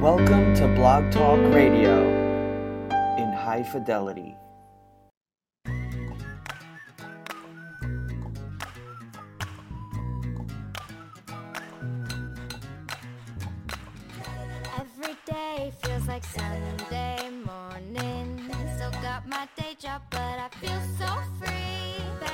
Welcome to Blog Talk Radio in high fidelity. Every day feels like Sunday morning. Still got my day job, but I feel so free.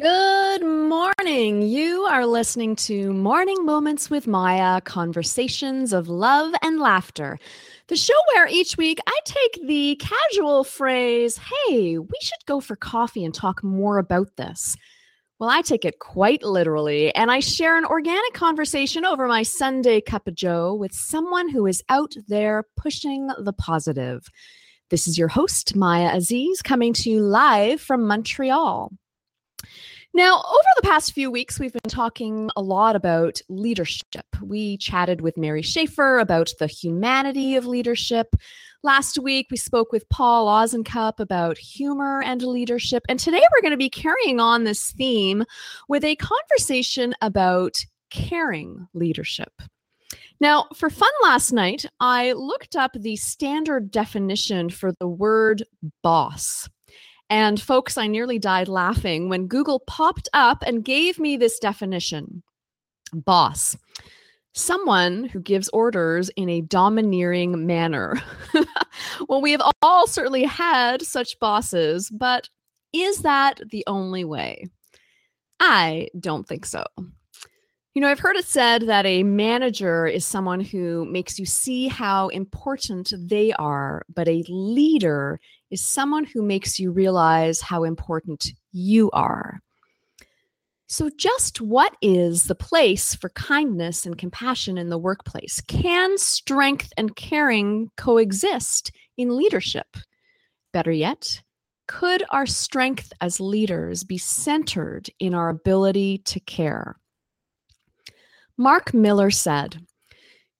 Good morning. You are listening to Morning Moments with Maia Conversations of Love and Laughter, the show where each week I take the casual phrase, Hey, we should go for coffee and talk more about this. Well, I take it quite literally, and I share an organic conversation over my Sunday cup of joe with someone who is out there pushing the positive. This is your host, Maia Aziz, coming to you live from Montreal. Now, over the past few weeks, we've been talking a lot about leadership. We chatted with Mary Schaefer about the humanity of leadership. Last week, we spoke with Paul Osincup about humor and leadership. And today, we're going to be carrying on this theme with a conversation about caring leadership. Now, for fun last night, I looked up the standard definition for the word boss. And folks, I nearly died laughing when Google popped up and gave me this definition boss. Someone who gives orders in a domineering manner. well, we have all certainly had such bosses, but is that the only way? I don't think so. You know, I've heard it said that a manager is someone who makes you see how important they are, but a leader is someone who makes you realize how important you are. So, just what is the place for kindness and compassion in the workplace? Can strength and caring coexist in leadership? Better yet, could our strength as leaders be centered in our ability to care? Mark Miller said,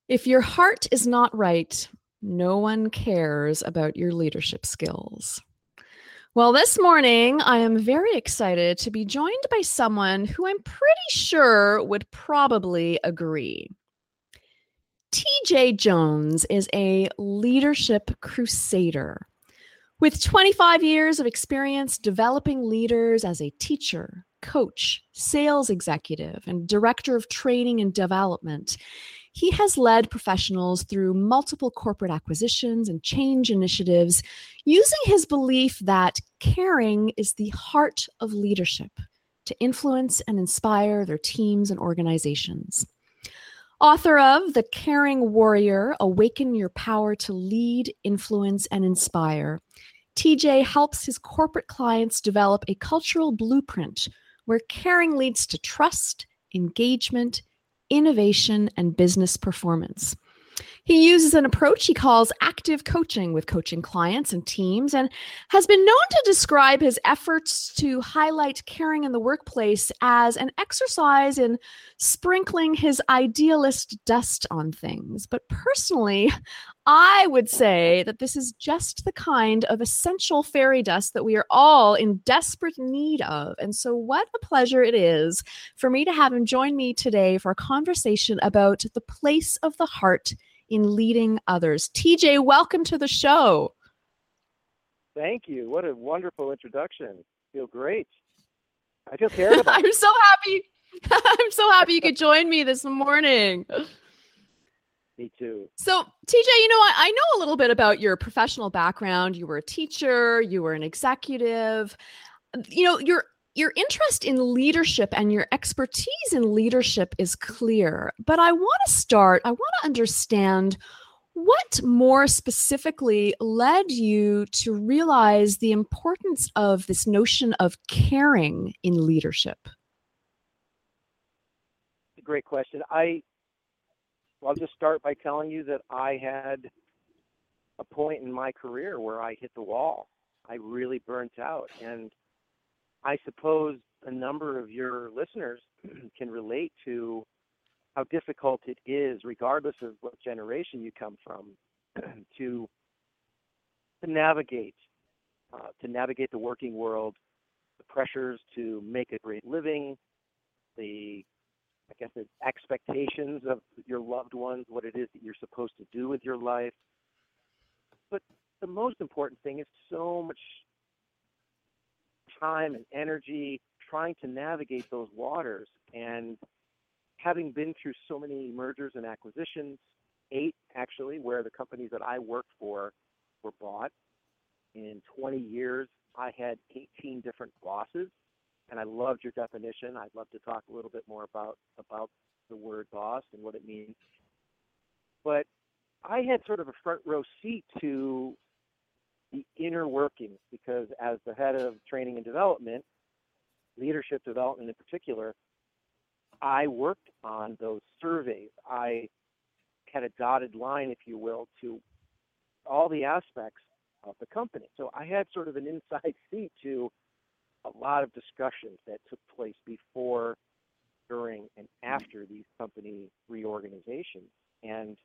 If your heart is not right, no one cares about your leadership skills. Well, this morning, I am very excited to be joined by someone who I'm pretty sure would probably agree. TJ Jones is a leadership crusader. With 25 years of experience developing leaders as a teacher, coach, sales executive, and director of training and development, he has led professionals through multiple corporate acquisitions and change initiatives using his belief that caring is the heart of leadership to influence and inspire their teams and organizations. Author of The Caring Warrior Awaken Your Power to Lead, Influence, and Inspire, TJ helps his corporate clients develop a cultural blueprint where caring leads to trust, engagement, innovation, and business performance. He uses an approach he calls active coaching with coaching clients and teams and has been known to describe his efforts to highlight caring in the workplace as an exercise in sprinkling his idealist dust on things. But personally, I would say that this is just the kind of essential fairy dust that we are all in desperate need of. And so, what a pleasure it is for me to have him join me today for a conversation about the place of the heart in leading others. TJ, welcome to the show. Thank you. What a wonderful introduction. feel great. I feel about. I'm so happy. I'm so happy you could join me this morning. Me too. So, TJ, you know, I, I know a little bit about your professional background. You were a teacher, you were an executive. You know, your your interest in leadership and your expertise in leadership is clear. But I want to start, I want to understand What more specifically led you to realize the importance of this notion of caring in leadership? great question. I well, I'll just start by telling you that I had a point in my career where I hit the wall. I really burnt out, and I suppose a number of your listeners can relate to how difficult it is, regardless of what generation you come from, to to navigate uh, to navigate the working world, the pressures to make a great living, the I guess the expectations of your loved ones, what it is that you're supposed to do with your life. But the most important thing is so much time and energy trying to navigate those waters and having been through so many mergers and acquisitions, eight actually, where the companies that I worked for were bought. In 20 years, I had 18 different bosses and I loved your definition. I'd love to talk a little bit more about about the word boss and what it means. But I had sort of a front row seat to the inner workings because as the head of training and development, leadership development in particular, I worked on those surveys. I had a dotted line, if you will, to all the aspects of the company. So I had sort of an inside seat to a lot of discussions that took place before, during, and after these company reorganizations. And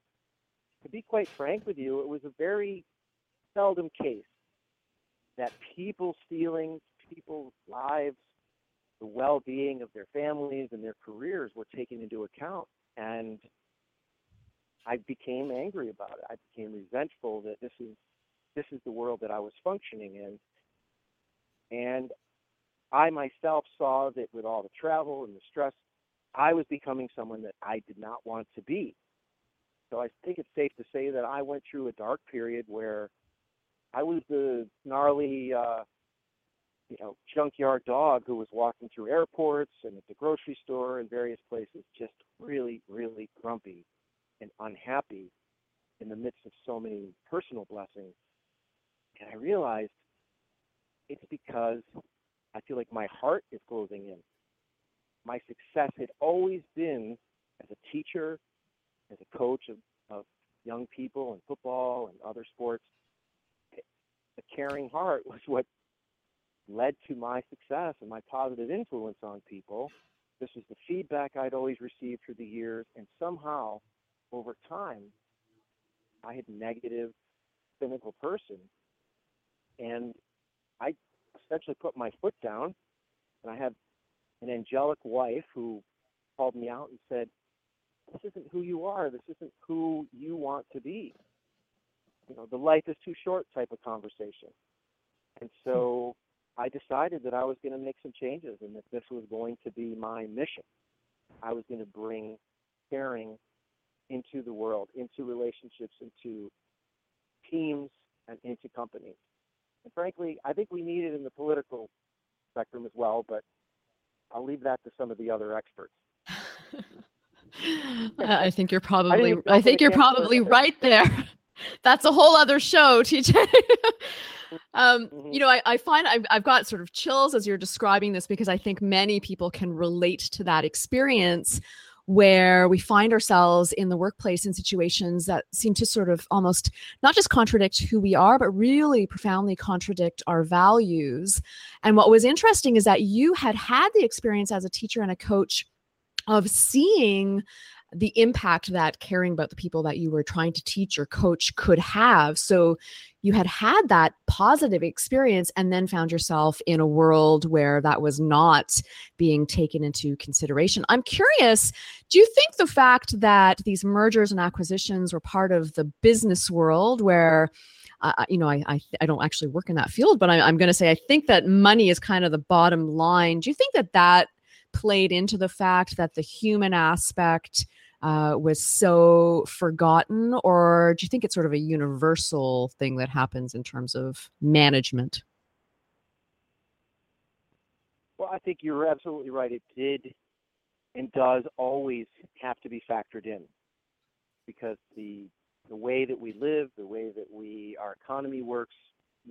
to be quite frank with you, it was a very seldom case that people's feelings, people's lives, the well being of their families and their careers were taken into account. And I became angry about it. I became resentful that this is this is the world that I was functioning in. And I myself saw that with all the travel and the stress, I was becoming someone that I did not want to be. So I think it's safe to say that I went through a dark period where I was the gnarly, uh, you know, junkyard dog who was walking through airports and at the grocery store and various places, just really, really grumpy and unhappy in the midst of so many personal blessings. And I realized it's because I feel like my heart is closing in. My success had always been as a teacher, as a coach of, of young people in football and other sports. The caring heart was what led to my success and my positive influence on people. This was the feedback I'd always received through the years, and somehow, over time, I had negative, cynical person, and I essentially put my foot down, and I had an angelic wife who called me out and said, "This isn't who you are. This isn't who you want to be. You know, the life is too short." Type of conversation, and hmm. so I decided that I was going to make some changes, and that this was going to be my mission. I was going to bring caring into the world, into relationships, into teams, and into companies. And frankly, I think we need it in the political spectrum as well, but I'll leave that to some of the other experts. I think you're probably didn't I think you're probably against right there. That's a whole other show, TJ. um, Mhm. you know, I, I find I've, I've got sort of chills as you're describing this because I think many people can relate to that experience where we find ourselves in the workplace in situations that seem to sort of almost not just contradict who we are, but really profoundly contradict our values. And what was interesting is that you had had the experience as a teacher and a coach of seeing the impact that caring about the people that you were trying to teach or coach could have. So you had had that positive experience and then found yourself in a world where that was not being taken into consideration. I'm curious, do you think the fact that these mergers and acquisitions were part of the business world where uh, you know, I, I I don't actually work in that field, but I, I'm going to say I think that money is kind of the bottom line. Do you think that that played into the fact that the human aspect uh, was so forgotten, or do you think it's sort of a universal thing that happens in terms of management? Well, I think you're absolutely right. It did and does always have to be factored in because the the way that we live, the way that we our economy works.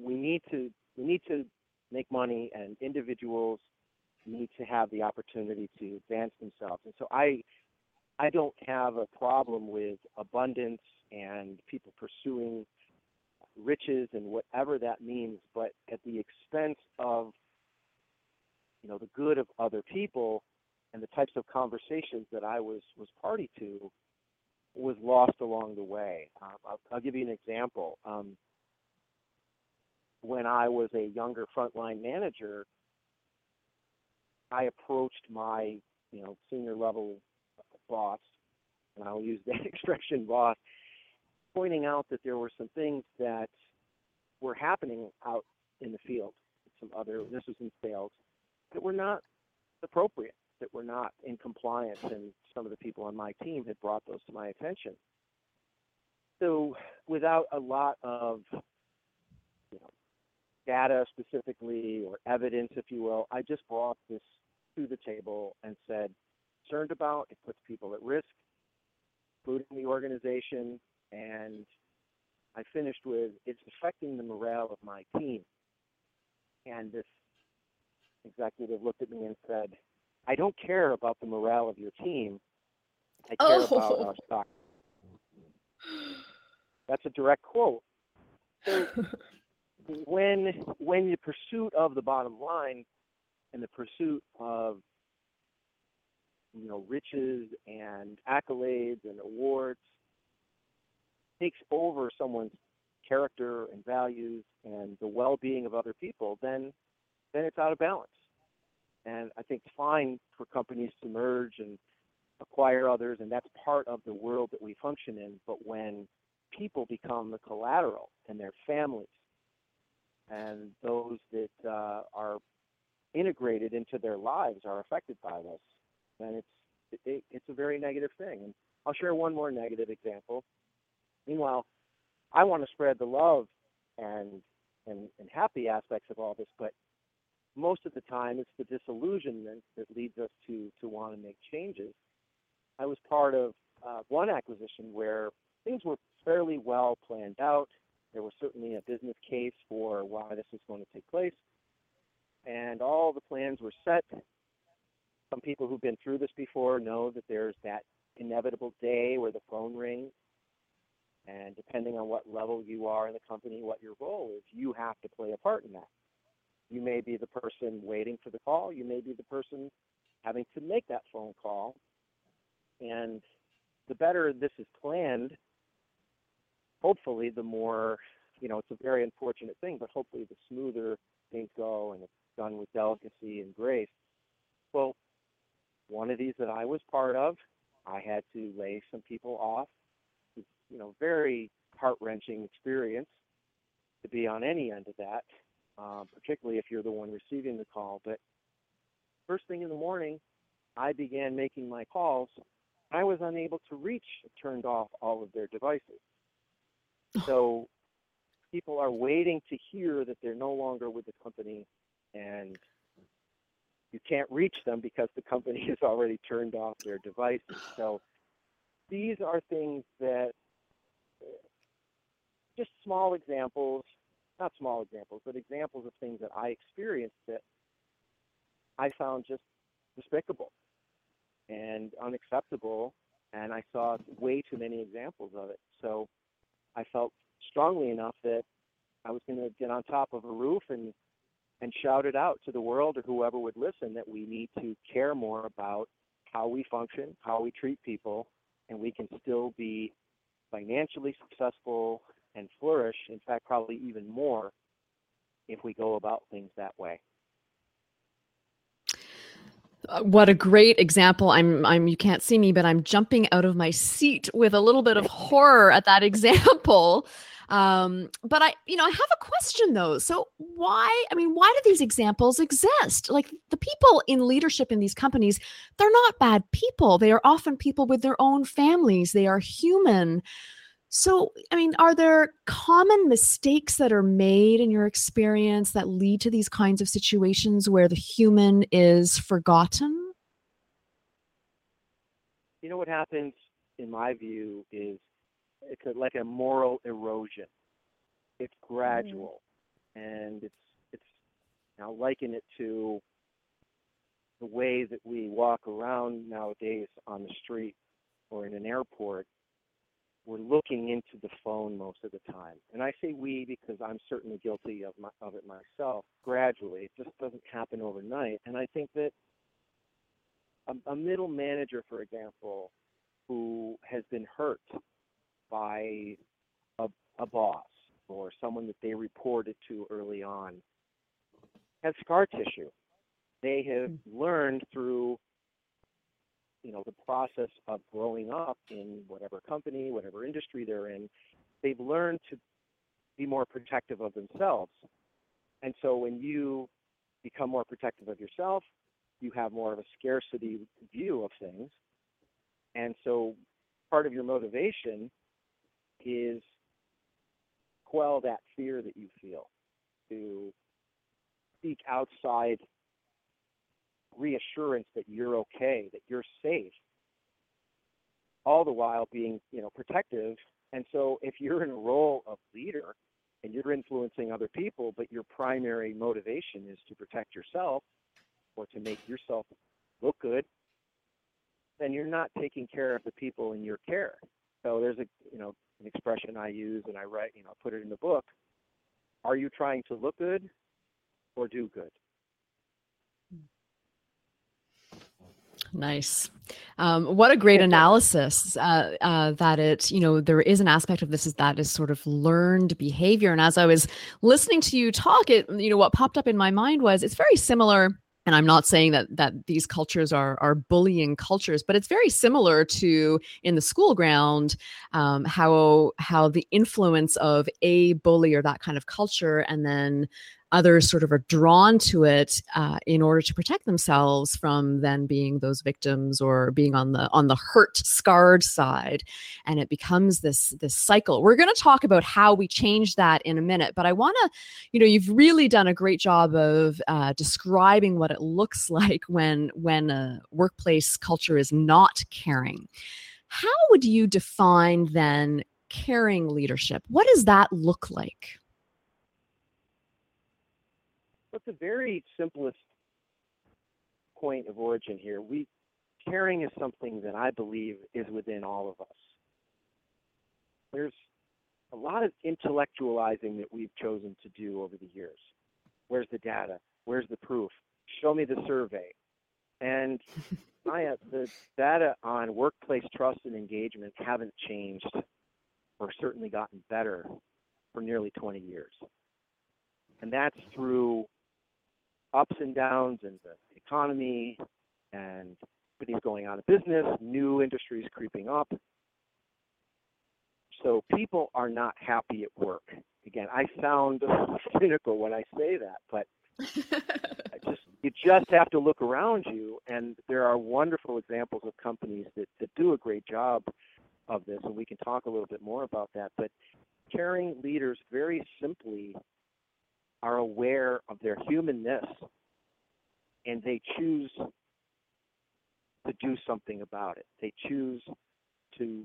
We need to we need to make money, and individuals need to have the opportunity to advance themselves. And so I I don't have a problem with abundance and people pursuing riches and whatever that means, but at the expense of you know the good of other people and the types of conversations that I was was party to was lost along the way. Um, I'll, I'll, give you an example. Um, when I was a younger frontline manager, I approached my you know senior level boss, and I'll use that expression boss, pointing out that there were some things that were happening out in the field. Some other this was in sales that were not appropriate, that were not in compliance, and some of the people on my team had brought those to my attention. So, without a lot of you know, data specifically or evidence, if you will, I just brought this to the table and said, concerned about, it puts people at risk, including the organization, and I finished with, it's affecting the morale of my team. And this executive looked at me and said, I don't care about the morale of your team. I care oh. about our stock. That's a direct quote. So when when the pursuit of the bottom line and the pursuit of you know riches and accolades and awards takes over someone's character and values and the well-being of other people, then then it's out of balance. And I think it's fine for companies to merge and acquire others, and that's part of the world that we function in. But when people become the collateral and their families and those that uh, are integrated into their lives are affected by this, then it's it, it's a very negative thing. And I'll share one more negative example. Meanwhile, I want to spread the love and and, and happy aspects of all this, but most of the time it's the disillusionment that leads us to to want to make changes. I was part of uh, one acquisition where things were fairly well planned out. There was certainly a business case for why this was going to take place, and all the plans were set. Some people who've been through this before know that there's that inevitable day where the phone rings, and depending on what level you are in the company, what your role is, you have to play a part in that. You may be the person waiting for the call. You may be the person having to make that phone call. And the better this is planned, hopefully, the more, you know, it's a very unfortunate thing, but hopefully the smoother things go and it's done with delicacy and grace. Well, one of these that I was part of, I had to lay some people off. It's, you know, very heart wrenching experience to be on any end of that um, particularly if you're the one receiving the call. But first thing in the morning, I began making my calls. I was unable to reach, turned off all of their devices. So people are waiting to hear that they're no longer with the company and you can't reach them because the company has already turned off their devices. So these are things that uh, just small examples not small examples, but examples of things that I experienced that I found just despicable and unacceptable. And I saw way too many examples of it. So I felt strongly enough that I was going to get on top of a roof and and shout it out to the world or whoever would listen that we need to care more about how we function, how we treat people, and we can still be financially successful and flourish, in fact, probably even more if we go about things that way. Uh, what a great example. I'm I'm you can't see me but I'm jumping out of my seat with a little bit of horror at that example. Um, but I, you know, I have a question though. So why, I mean, why do these examples exist? Like the people in leadership in these companies, they're not bad people. They are often people with their own families. They are human. So, I mean, are there common mistakes that are made in your experience that lead to these kinds of situations where the human is forgotten? You know what happens, in my view, is it's a, like a moral erosion. It's mm-hmm. gradual, and it's it's. I'll liken it to the way that we walk around nowadays on the street or in an airport. We're looking into the phone most of the time, and I say we because I'm certainly guilty of my, of it myself. Gradually, it just doesn't happen overnight, and I think that a, a middle manager, for example, who has been hurt by a, a boss or someone that they reported to early on has scar tissue. They have hmm. learned through you know the process of growing up in whatever company, whatever industry they're in, they've learned to be more protective of themselves. And so when you become more protective of yourself, you have more of a scarcity view of things. And so part of your motivation is quell that fear that you feel to seek outside reassurance that you're okay, that you're safe, all the while being, you know, protective. And so if you're in a role of leader and you're influencing other people, but your primary motivation is to protect yourself or to make yourself look good, then you're not taking care of the people in your care. So there's a, you know, an expression I use and I write, you know, put it in the book. Are you trying to look good or do good? Nice. Um, what a great analysis uh, uh, that it, you know, there is an aspect of this is that is sort of learned behavior. And as I was listening to you talk, it, you know, what popped up in my mind was it's very similar and i'm not saying that that these cultures are are bullying cultures but it's very similar to in the school ground um, how how the influence of a bully or that kind of culture and then others sort of are drawn to it uh, in order to protect themselves from then being those victims or being on the on the hurt scarred side. And it becomes this this cycle. We're going to talk about how we change that in a minute but i want to you know you've really done a great job of uh, describing what it looks like when when a workplace culture is not caring. How would you define then caring leadership? What does that look like What's the very simplest point of origin here? We caring is something that I believe is within all of us. There's a lot of intellectualizing that we've chosen to do over the years. Where's the data? Where's the proof? Show me the survey. And Maia, uh, the data on workplace trust and engagement haven't changed or certainly gotten better for nearly 20 years. And that's through ups and downs in the economy and companies going out of business, new industries creeping up. So people are not happy at work. Again, I sound cynical when I say that, but I just you just have to look around you and there are wonderful examples of companies that, that do a great job of this and we can talk a little bit more about that. But caring leaders very simply are aware of their humanness and they choose to do something about it. They choose to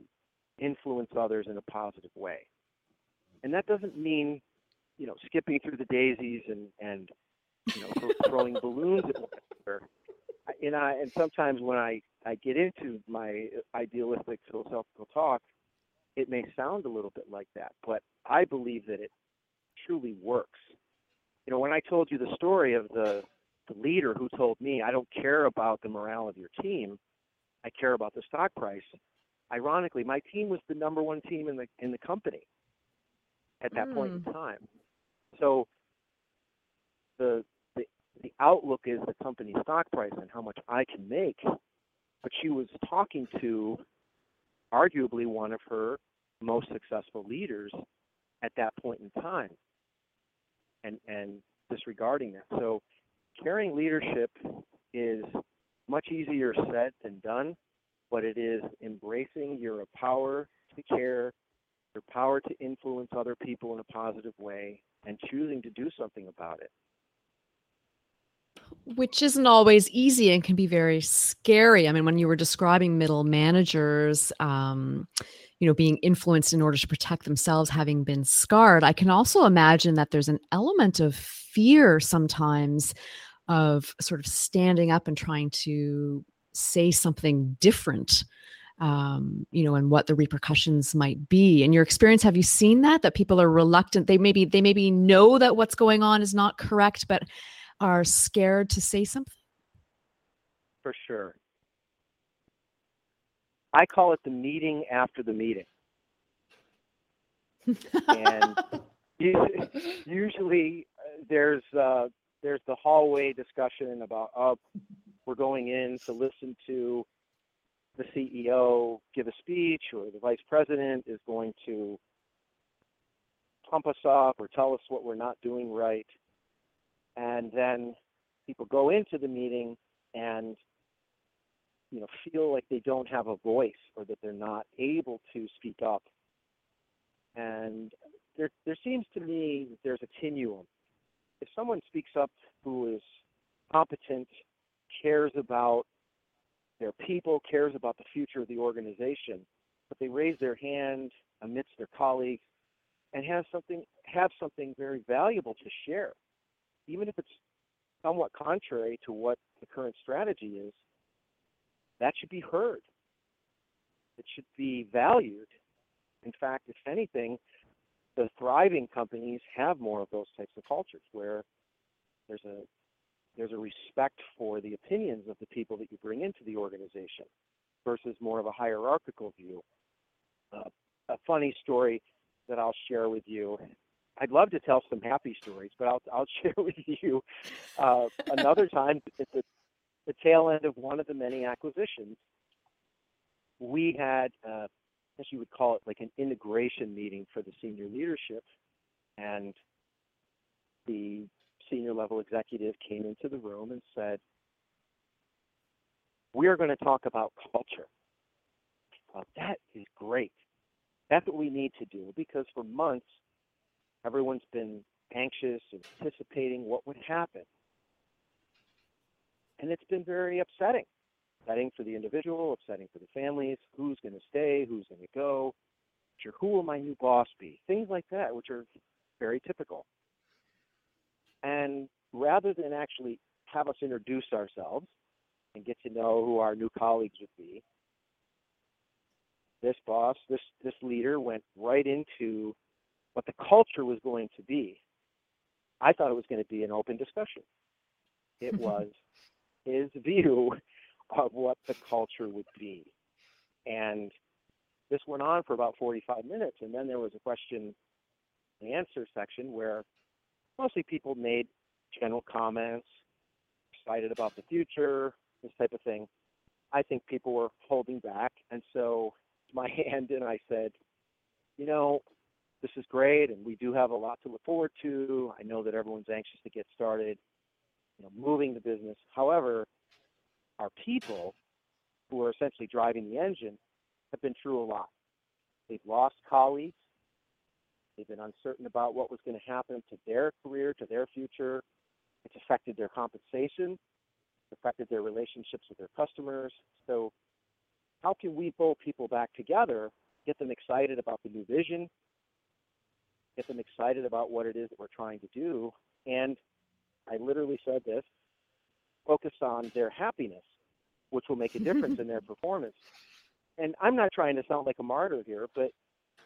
influence others in a positive way. And that doesn't mean, you know, skipping through the daisies and, and you know, throwing balloons at one another. And I, and sometimes when I, I get into my idealistic philosophical talk, it may sound a little bit like that, but I believe that it truly works. You know, when I told you the story of the the leader who told me, I don't care about the morale of your team, I care about the stock price. Ironically, my team was the number one team in the in the company at that mm. point in time. So the, the the outlook is the company stock price and how much I can make. But she was talking to arguably one of her most successful leaders at that point in time and and disregarding that. So caring leadership is much easier said than done, but it is embracing your power to care, your power to influence other people in a positive way, and choosing to do something about it. Which isn't always easy and can be very scary. I mean, when you were describing middle managers, um, you know, being influenced in order to protect themselves, having been scarred, I can also imagine that there's an element of fear sometimes of sort of standing up and trying to say something different um, you know, and what the repercussions might be. In your experience, have you seen that that people are reluctant? They maybe they maybe know that what's going on is not correct, but are scared to say something. For sure. I call it the meeting after the meeting. and usually, usually uh, there's uh, there's the hallway discussion about oh we're going in to listen to the CEO give a speech or the vice president is going to pump us up or tell us what we're not doing right. And then people go into the meeting and you know feel like they don't have a voice or that they're not able to speak up. And there there seems to me that there's a continuum. If someone speaks up who is competent, cares about their people, cares about the future of the organization, but they raise their hand amidst their colleagues and have something have something very valuable to share, even if it's somewhat contrary to what the current strategy is. That should be heard. It should be valued. In fact, if anything, the thriving companies have more of those types of cultures where there's a there's a respect for the opinions of the people that you bring into the organization versus more of a hierarchical view. Uh, a funny story that I'll share with you. I'd love to tell some happy stories, but I'll, I'll share with you uh, another time at the, the tail end of one of the many acquisitions. We had, uh, as you would call it, like an integration meeting for the senior leadership, and the senior level executive came into the room and said, We are going to talk about culture. Well, that is great. That's what we need to do because for months, everyone's been anxious, anticipating what would happen. And it's been very upsetting. Upsetting for the individual, upsetting for the families, who's going to stay, who's going to go, sure, who will my new boss be? Things like that, which are very typical. And rather than actually have us introduce ourselves and get to know who our new colleagues would be, this boss, this this leader went right into what the culture was going to be. I thought it was going to be an open discussion. It was his view of what the culture would be. And this went on for about 45 minutes, and then there was a question and answer section where mostly people made general comments, excited about the future, this type of thing. I think people were holding back, and so my hand and I said, you know, this is great, and we do have a lot to look forward to. I know that everyone's anxious to get started, you know, moving the business. However, our people, who are essentially driving the engine, have been through a lot. They've lost colleagues. They've been uncertain about what was going to happen to their career, to their future. It's affected their compensation, it's affected their relationships with their customers. So, how can we pull people back together, get them excited about the new vision, get them excited about what it is that we're trying to do? And I literally said this focus on their happiness, which will make a difference in their performance. And I'm not trying to sound like a martyr here, but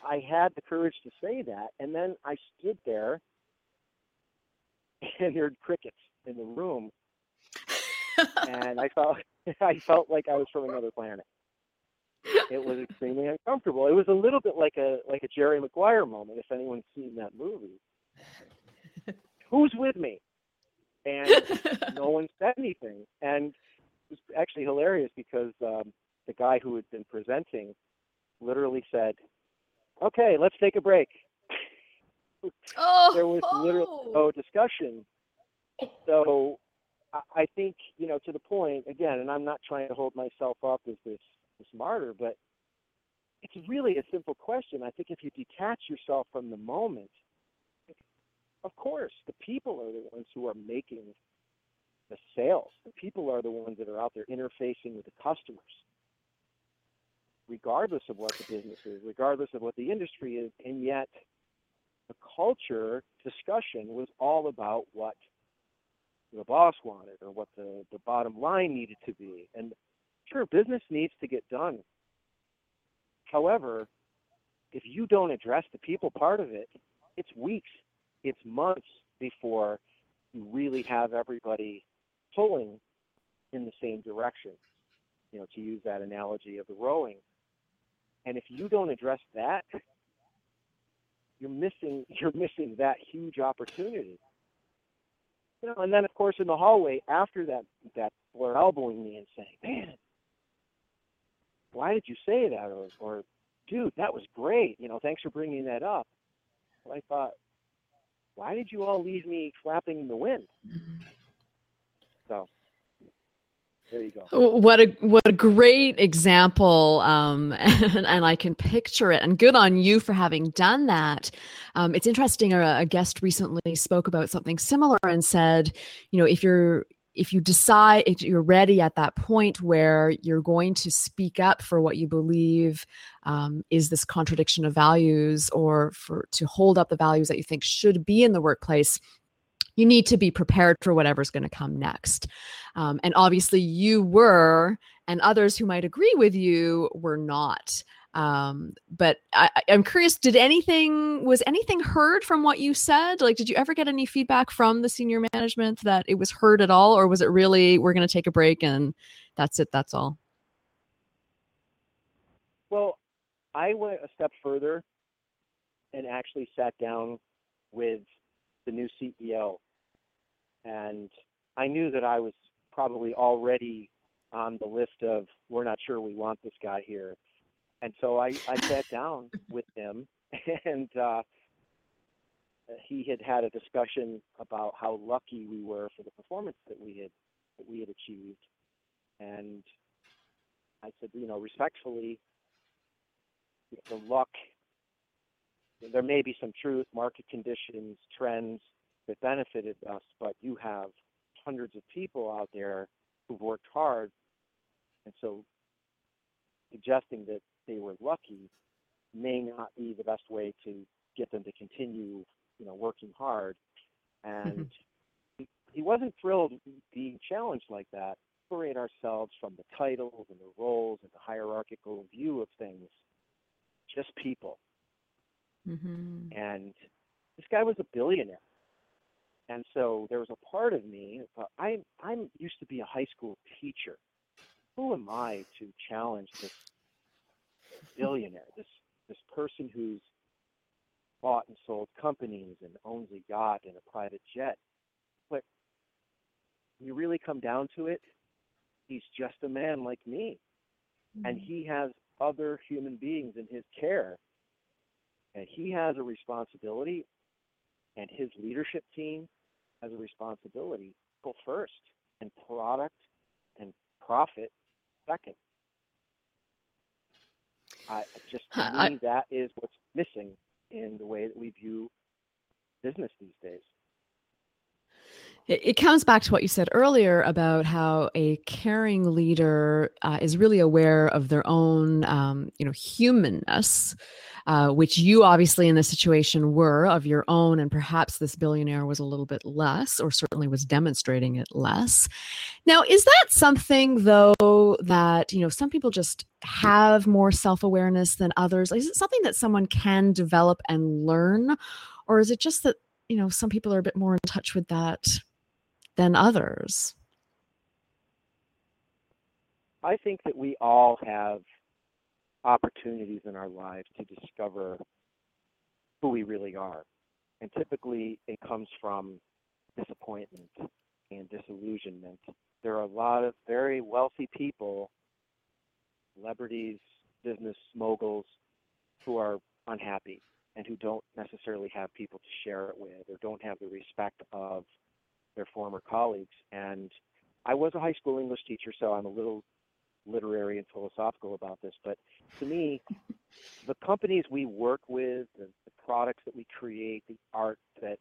I had the courage to say that, and then I stood there and heard crickets in the room, and I felt I felt like I was from another planet. It was extremely uncomfortable. It was a little bit like a like a Jerry Maguire moment. If anyone's seen that movie, who's with me? And no one said anything, and it was actually hilarious because um, the guy who had been presenting literally said, okay, let's take a break. Oh, there was literally no discussion. So I think, you know, to the point, again, and I'm not trying to hold myself up as this, this martyr, but it's really a simple question. I think if you detach yourself from the moment, of course, the people are the ones who are making the sales. The people are the ones that are out there interfacing with the customers, regardless of what the business is, regardless of what the industry is, and yet the culture discussion was all about what the boss wanted or what the, the bottom line needed to be. And sure, business needs to get done. However, if you don't address the people part of it, it's weeks, it's months before you really have everybody pulling in the same direction. You know, to use that analogy of the rowing. And if you don't address that, you're missing you're missing that huge opportunity. You know, and then of course in the hallway after that that were elbowing me and saying, Man, why did you say that? Or, or dude, that was great. You know, thanks for bringing that up. I thought, why did you all leave me flapping in the wind? So there you go. What a what a great example, um, and, and, I can picture it. And good on you for having done that. Um, it's interesting. A, a guest recently spoke about something similar and said, you know, if you're if you decide if you're ready at that point where you're going to speak up for what you believe um, is this contradiction of values or for to hold up the values that you think should be in the workplace you need to be prepared for whatever's going to come next. Um, and obviously you were and others who might agree with you were not um but I, i'm curious did anything was anything heard from what you said? Like did you ever get any feedback from the senior management that it was heard at all or was it really we're going to take a break and that's it that's all well i went a step further and actually sat down with the new ceo and i knew that i was probably already on the list of we're not sure we want this guy here and so I, I sat down with him, and uh, he had had a discussion about how lucky we were for the performance that we had that we had achieved, and I said, you know, respectfully, the luck. There may be some truth, market conditions, trends that benefited us, but you have hundreds of people out there who've worked hard, and so suggesting that they were lucky may not be the best way to get them to continue, you know, working hard. And mm-hmm. he, he wasn't thrilled being challenged like that. Separate ourselves from the titles and the roles and the hierarchical view of things, just people. Mm-hmm. And this guy was a billionaire. And so there was a part of me, I'm. I'm used to be a high school teacher. Who am I to challenge this billionaire, this this person who's bought and sold companies and owns a yacht and a private jet. But when you really come down to it, he's just a man like me. Mm-hmm. And he has other human beings in his care. And he has a responsibility, and his leadership team has a responsibility. Go first, and product and profit second. I just to I, me that is what's missing in the way that we view business these days. It, comes back to what you said earlier about how a caring leader uh, is really aware of their own, um, you know, humanness, uh, which you obviously in this situation were of your own, and perhaps this billionaire was a little bit less, or certainly was demonstrating it less. Now, is that something though that you know some people just have more self awareness than others? Is it something that someone can develop and learn, or is it just that you know some people are a bit more in touch with that? than others? I think that we all have opportunities in our lives to discover who we really are. And typically it comes from disappointment and disillusionment. There are a lot of very wealthy people, celebrities, business moguls, who are unhappy and who don't necessarily have people to share it with or don't have the respect of their former colleagues. And I was a high school English teacher, so I'm a little literary and philosophical about this. But to me, the companies we work with, the, the products that we create, the art that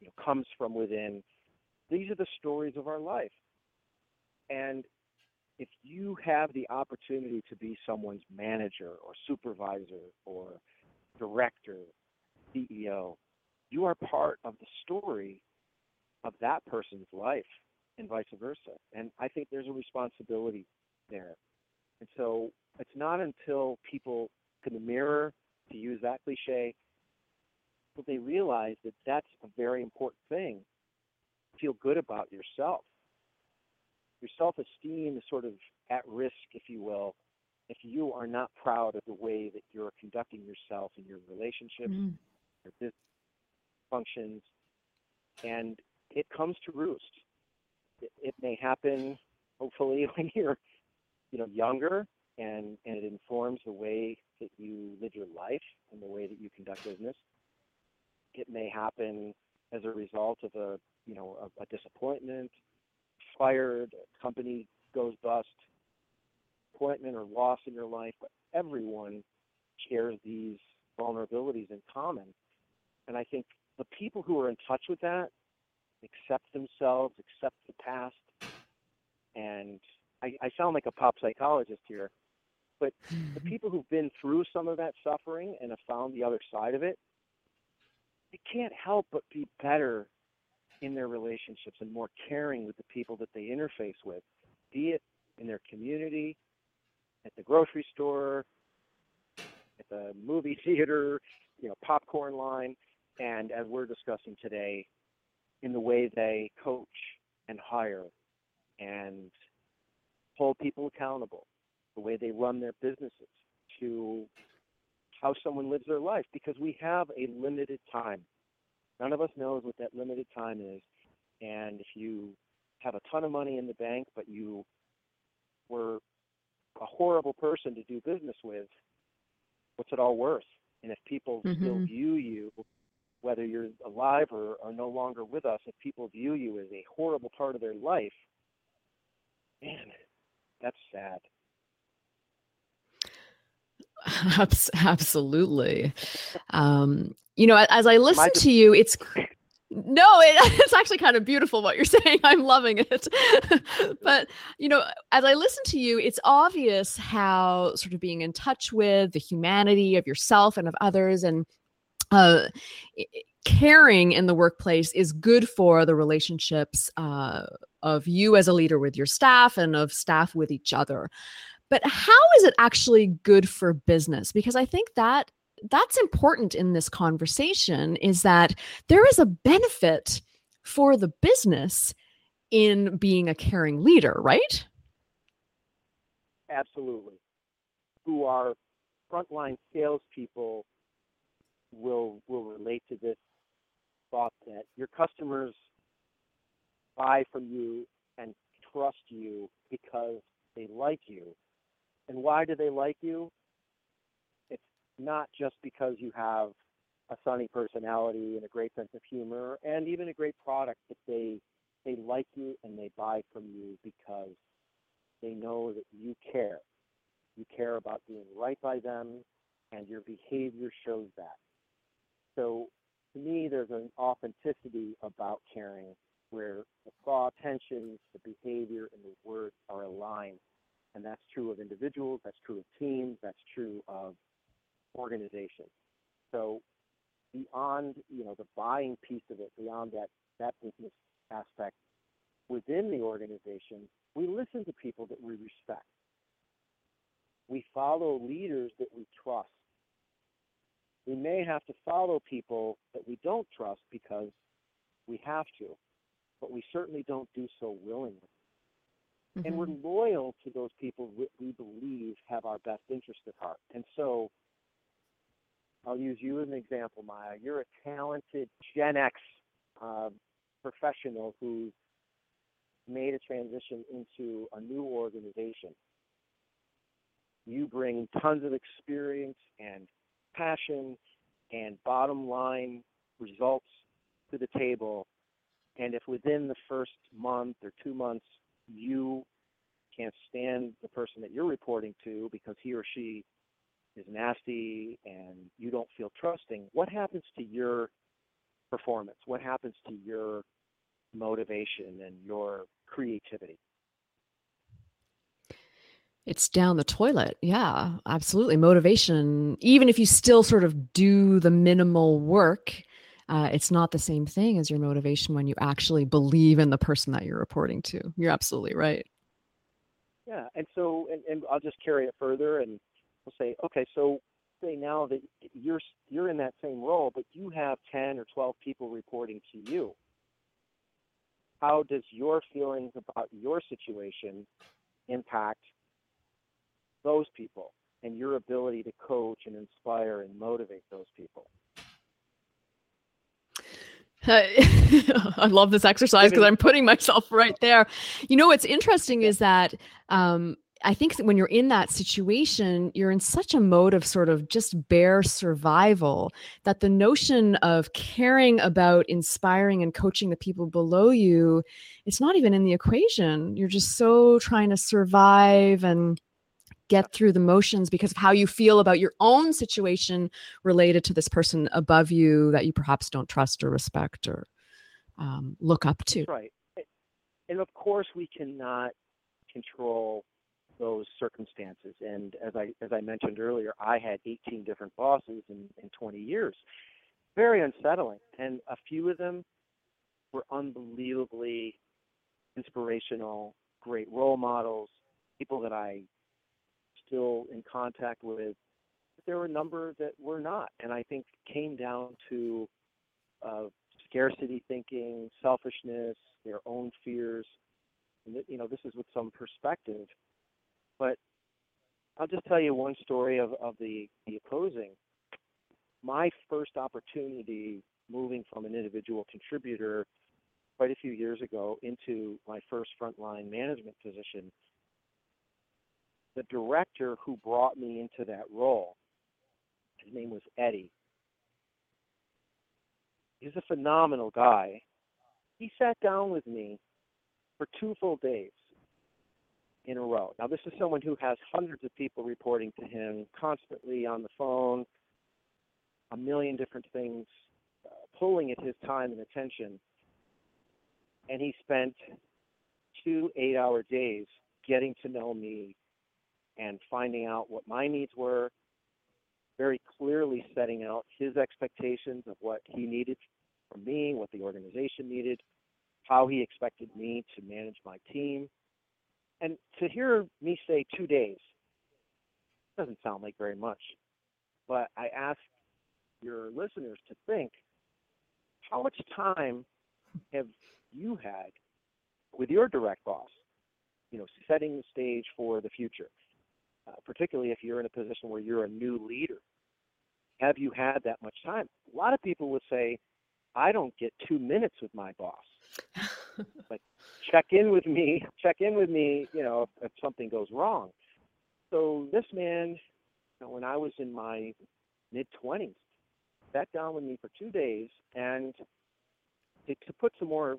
you know, comes from within, these are the stories of our life. And if you have the opportunity to be someone's manager or supervisor or director, CEO, you are part of the story of that person's life and vice versa. And I think there's a responsibility there. And so it's not until people can the mirror, to use that cliche, that they realize that that's a very important thing. Feel good about yourself. Your self esteem is sort of at risk, if you will, if you are not proud of the way that you're conducting yourself in your relationships, Mm. your business functions, and it comes to roost. It, may happen, hopefully, when you're, you know, younger, and and it informs the way that you live your life and the way that you conduct business. It may happen as a result of a, you know, a, a disappointment, fired, a company goes bust, appointment or loss in your life. But everyone shares these vulnerabilities in common, and I think the people who are in touch with that accept themselves, accept the past, and I, I sound like a pop psychologist here, but the mm-hmm. people who've been through some of that suffering and have found the other side of it, they can't help but be better in their relationships and more caring with the people that they interface with, be it in their community, at the grocery store, at the movie theater, you know, popcorn line, and as we're discussing today, in the way they coach and hire and hold people accountable, the way they run their businesses, to how someone lives their life, because we have a limited time. None of us knows what that limited time is. And if you have a ton of money in the bank, but you were a horrible person to do business with, what's it all worth? And if people still Mhm. view you, whether you're alive or are no longer with us, if people view you as a horrible part of their life, man, that's sad. Absolutely. Um, you know, as I listen to you, it's no, it, it's actually kind of beautiful what you're saying. I'm loving it. but, you know, as I listen to you, it's obvious how sort of being in touch with the humanity of yourself and of others and uh, caring in the workplace is good for the relationships uh, of you as a leader with your staff and of staff with each other. But how is it actually good for business? Because I think that that's important in this conversation is that there is a benefit for the business in being a caring leader, right? absolutely, who are frontline salespeople will will relate to this thought that your customers buy from you and trust you because they like you. And why do they like you? It's not just because you have a sunny personality and a great sense of humor and even a great product, but they they like you and they buy from you because they know that you care. You care about doing right by them, and your behavior shows that. So, to me, there's an authenticity about caring where the thought, intentions, the behavior, and the words are aligned. And that's true of individuals, that's true of teams, that's true of organizations. So, beyond you know the buying piece of it, beyond that that business aspect within the organization, we listen to people that we respect. We follow leaders that we trust. We may have to follow people that we don't trust because we have to, but we certainly don't do so willingly. And we're Mhm. loyal to those people we believe have our best interest at heart. And so I'll use you as an example, Maia. You're a talented Gen X uh, professional who's made a transition into a new organization. You bring tons of experience and passion and bottom line results to the table. And if within the first month or two months you can't stand the person that you're reporting to because he or she is nasty and you don't feel trusting, what happens to your performance? What happens to your motivation and your creativity? It's down the toilet. Yeah, absolutely. Motivation, even if you still sort of do the minimal work, uh, it's not the same thing as your motivation when you actually believe in the person that you're reporting to. You're absolutely right. Yeah, and so, and, and I'll just carry it further, and we'll say, okay, so say now that you're you're in that same role, but you have ten or twelve people reporting to you. How does your feelings about your situation impact those people and your ability to coach and inspire and motivate those people? I love this exercise because I'm putting myself right there. You know, what's interesting is that um, I think when you're in that situation, you're in such a mode of sort of just bare survival that the notion of caring about inspiring and coaching the people below you, it's not even in the equation. You're just so trying to survive and get through the motions because of how you feel about your own situation related to this person above you that you perhaps don't trust or respect or um, look up to. Right. And of course, we cannot control those circumstances. And as I as I mentioned earlier, I had 18 different bosses in, in 20 years. Very unsettling. And a few of them were unbelievably inspirational, great role models, people that I still in contact with. But there were a number that were not, and I think came down to uh, scarcity thinking, selfishness, their own fears. And you know, this is with some perspective, but I'll just tell you one story of, of the, the opposing. My first opportunity moving from an individual contributor quite a few years ago into my first frontline management position the director who brought me into that role, his name was Eddie. He's a phenomenal guy. He sat down with me for two full days in a row. Now, this is someone who has hundreds of people reporting to him constantly on the phone, a million different things uh, pulling at his time and attention. And he spent two eight hour days getting to know me and finding out what my needs were, very clearly setting out his expectations of what he needed from me, what the organization needed, how he expected me to manage my team. And to hear me say two days doesn't sound like very much. But I ask your listeners to think how much time have you had with your direct boss, you know, setting the stage for the future? Uh, particularly if you're in a position where you're a new leader. Have you had that much time? A lot of people would say, I don't get two minutes with my boss. like, check in with me, check in with me, you know, if, if something goes wrong. So this man, you know, when I was in my mid 20s, sat down with me for two days and to, to put some more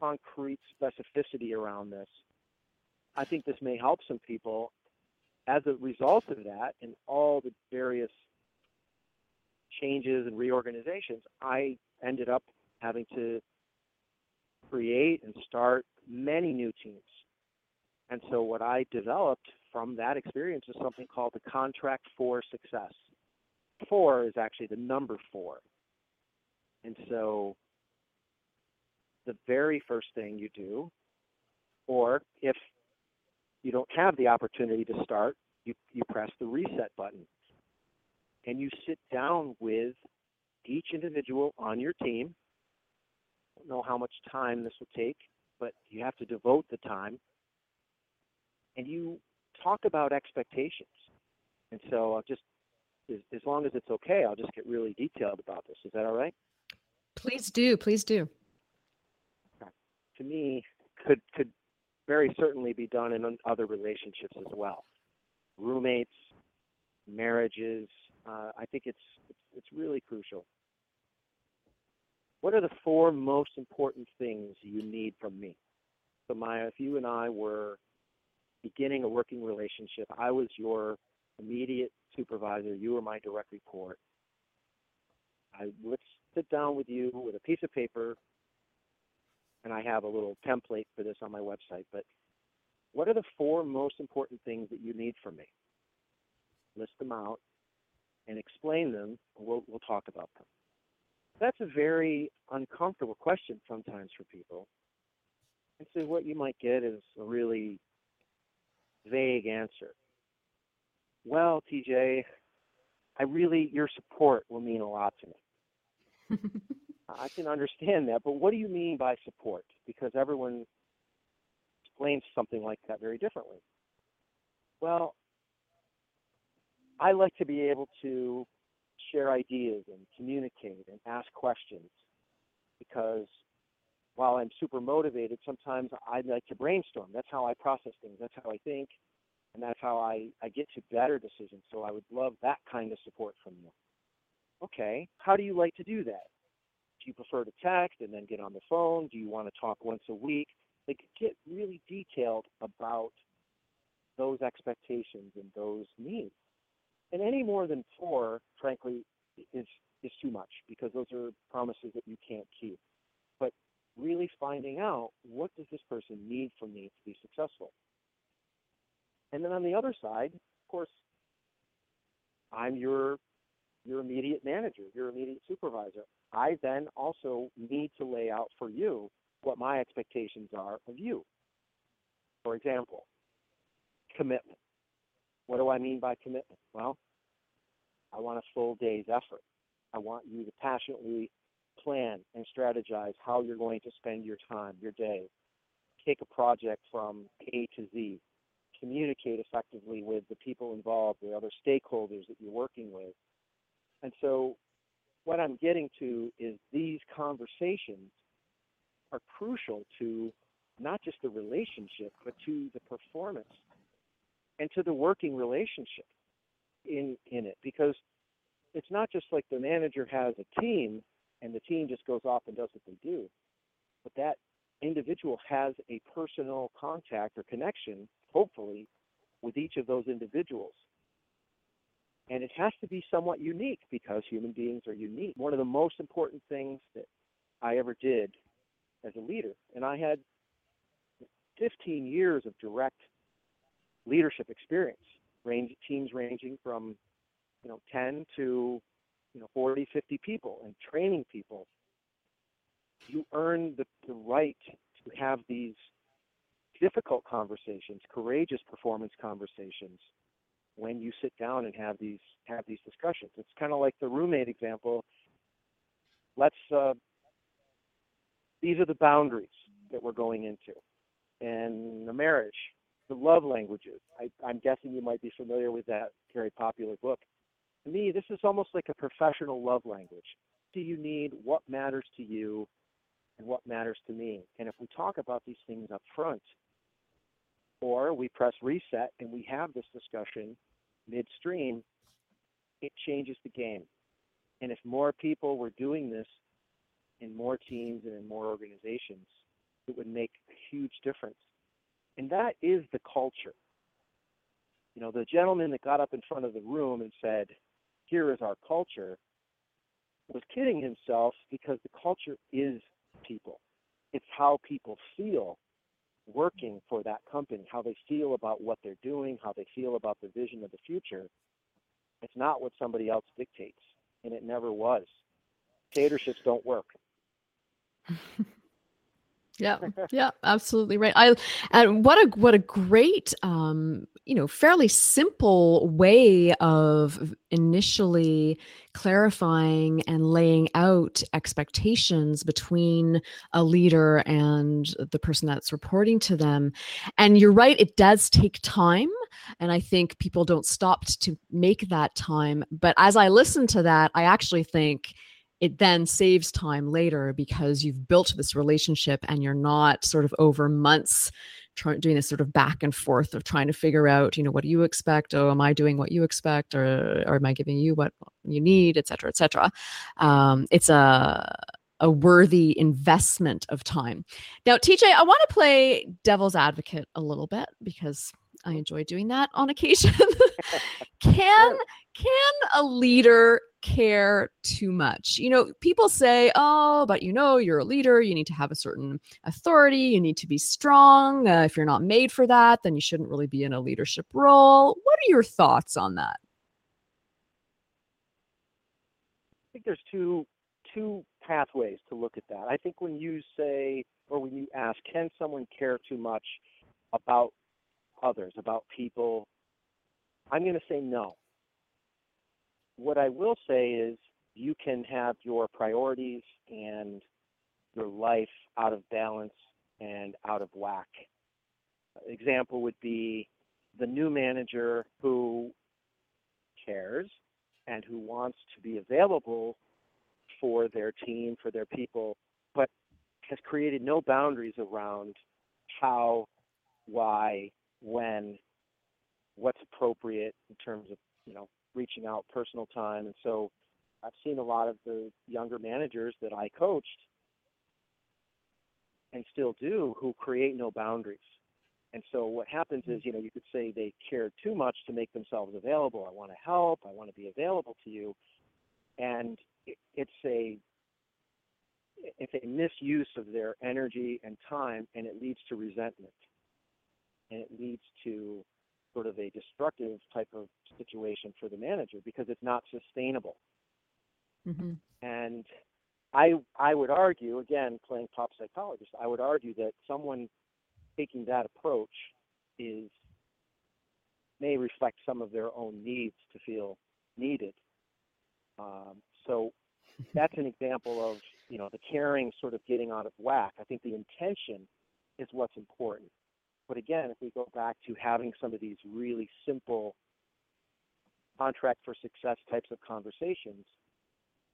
concrete specificity around this, I think this may help some people as a result of that and all the various changes and reorganizations, I ended up having to create and start many new teams. And so what I developed from that experience is something called the contract for success. Four is actually the number four. And so the very first thing you do, or if you don't have the opportunity to start, you, you press the reset button. And you sit down with each individual on your team. I don't know how much time this will take, but you have to devote the time. And you talk about expectations. And so I'll just, as, as long as it's okay, I'll just get really detailed about this. Is that all right? Please do. Please do. To me, could could very certainly be done in other relationships as well. Roommates, marriages. Uh, I think it's, it's it's really crucial. What are the four most important things you need from me? So Maia, if you and I were beginning a working relationship, I was your immediate supervisor, you were my direct report. I let's sit down with you with a piece of paper and I have a little template for this on my website, but what are the four most important things that you need from me? List them out and explain them. We'll, we'll talk about them. That's a very uncomfortable question sometimes for people. And so what you might get is a really vague answer. Well, TJ, I really, your support will mean a lot to me. I can understand that, but what do you mean by support? Because everyone explains something like that very differently. Well, I like to be able to share ideas and communicate and ask questions because while I'm super motivated, sometimes I like to brainstorm. That's how I process things. That's how I think. And that's how I, I get to better decisions. So I would love that kind of support from you. Okay, how do you like to do that? Do you prefer to text and then get on the phone? Do you want to talk once a week? Like get really detailed about those expectations and those needs. And any more than four, frankly, is is too much because those are promises that you can't keep. But really finding out what does this person need from me to be successful. And then on the other side, of course, I'm your your immediate manager, your immediate supervisor. I then also need to lay out for you what my expectations are of you. For example, commitment. What do I mean by commitment? Well, I want a full day's effort. I want you to passionately plan and strategize how you're going to spend your time, your day. Take a project from A to Z. Communicate effectively with the people involved, the other stakeholders that you're working with. And so, what I'm getting to is these conversations are crucial to not just the relationship, but to the performance and to the working relationship in in it. Because it's not just like the manager has a team and the team just goes off and does what they do but that individual has a personal contact or connection hopefully with each of those individuals and it has to be somewhat unique because human beings are unique. One of the most important things that i ever did as a leader and i had 15 years of direct leadership experience range teams ranging from you know 10 to you know 40 50 people and training people. You earn the, the right to have these difficult conversations courageous performance conversations when you sit down and have these have these discussions it's kind of like the roommate example let's uh, these are the boundaries that we're going into and the marriage the love languages. I, I'm guessing you might be familiar with that very popular book. To me, this is almost like a professional love language. Do you need what matters to you and what matters to me? And if we talk about these things up front, or we press reset and we have this discussion midstream, it changes the game. And if more people were doing this in more teams and in more organizations, it would make a huge difference. And that is the culture. You know, the gentleman that got up in front of the room and said, Here is our culture, was kidding himself because the culture is people. It's how people feel working for that company, how they feel about what they're doing, how they feel about the vision of the future. It's not what somebody else dictates, and it never was. Dictatorships don't work. Yeah, yeah, absolutely right. I and what a what a great um, you know, fairly simple way of initially clarifying and laying out expectations between a leader and the person that's reporting to them. And you're right, it does take time. And I think people don't stop to make that time. But as I listen to that, I actually think it then saves time later because you've built this relationship and you're not sort of over months trying doing this sort of back and forth of trying to figure out you know what do you expect? Oh am i doing what you expect? Or, or am i giving you what you need? Et cetera et cetera. Um, it's a a worthy investment of time. Now tj i want to play devil's advocate a little bit because I enjoy doing that on occasion. can can a leader care too much? You know, people say, "Oh, but you know, you're a leader. You need to have a certain authority. You need to be strong. Uh, if you're not made for that, then you shouldn't really be in a leadership role." What are your thoughts on that? I think there's two two pathways to look at that. I think when you say or when you ask, can someone care too much about others, about people? I'm going to say no. What I will say is you can have your priorities and your life out of balance and out of whack. Example would be the new manager who cares and who wants to be available for their team, for their people, but has created no boundaries around how, why, when, what's appropriate in terms of, you know, reaching out personal time. And so I've seen a lot of the younger managers that I coached and still do who create no boundaries. And so what happens is, you know, you could say they care too much to make themselves available. I want to help. I want to be available to you. And it's a it's a misuse of their energy and time, and it leads to resentment, and it leads to sort of a destructive type of situation for the manager because it's not sustainable. Mm-hmm. And I I would argue, again, playing pop psychologist, I would argue that someone taking that approach is may reflect some of their own needs to feel needed. Um, so that's an example of you know the caring sort of getting out of whack. I think the intention is what's important. But again, if we go back to having some of these really simple contract for success types of conversations,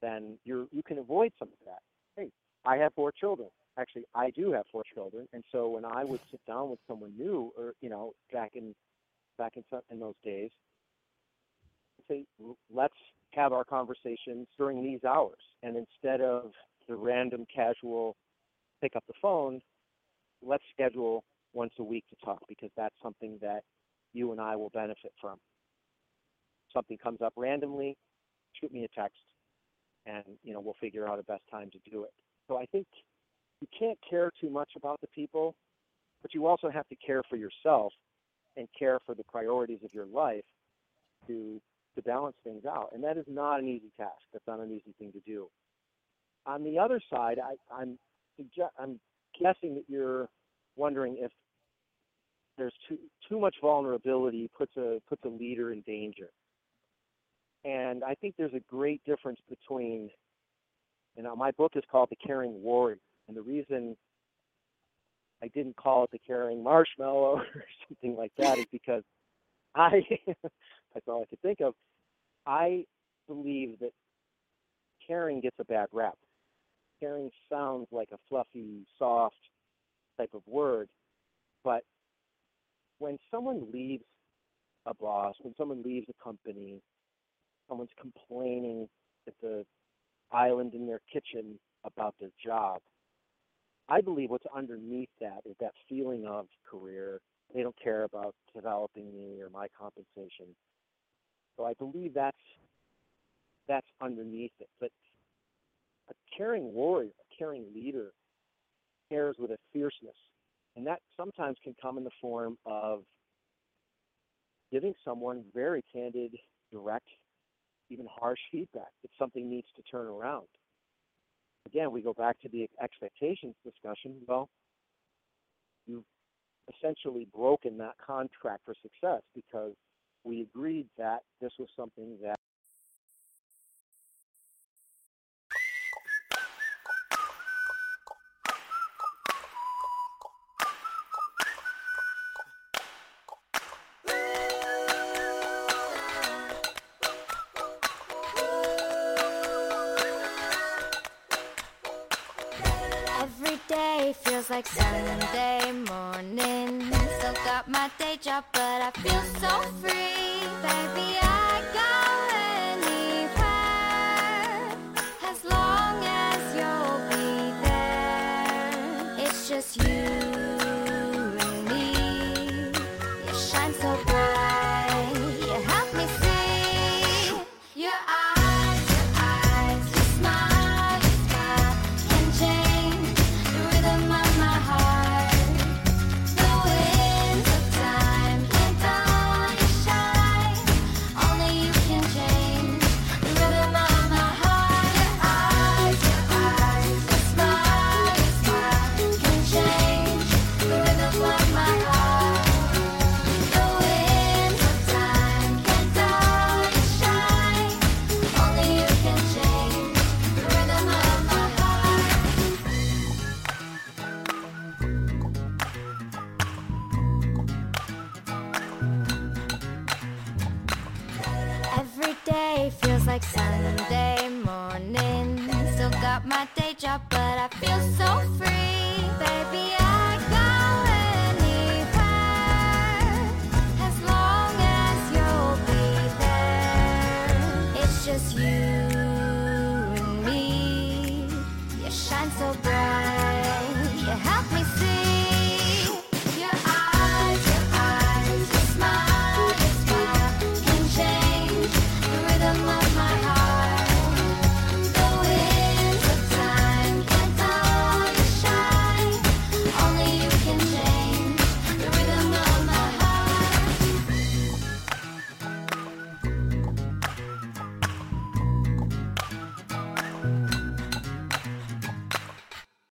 then you're you can avoid some of that. Hey, I have four children. Actually, I do have four children, and so when I would sit down with someone new, or you know, back in back in in those days, say, let's have our conversations during these hours, and instead of the random casual pick up the phone, let's schedule once a week to talk because that's something that you and I will benefit from. Something comes up randomly, shoot me a text, and you know we'll figure out a best time to do it. So I think you can't care too much about the people, but you also have to care for yourself and care for the priorities of your life to to balance things out. And that is not an easy task. That's not an easy thing to do. On the other side, I, I'm I'm guessing that you're wondering if there's too too much vulnerability puts a puts a leader in danger. And I think there's a great difference between you know, my book is called The Caring Warrior. And the reason I didn't call it the caring marshmallow or something like that is because I that's all I could think of. I believe that caring gets a bad rap. Caring sounds like a fluffy, soft type of word, but when someone leaves a boss, when someone leaves a company, someone's complaining at the island in their kitchen about their job. I believe what's underneath that is that feeling of career. They don't care about developing me or my compensation. So I believe that's that's underneath it. But a caring warrior, a caring leader, cares with a fierceness, and that sometimes can come in the form of giving someone very candid, direct, even harsh feedback if something needs to turn around. Again, we go back to the expectations discussion. Well, you've essentially broken that contract for success because we agreed that this was something that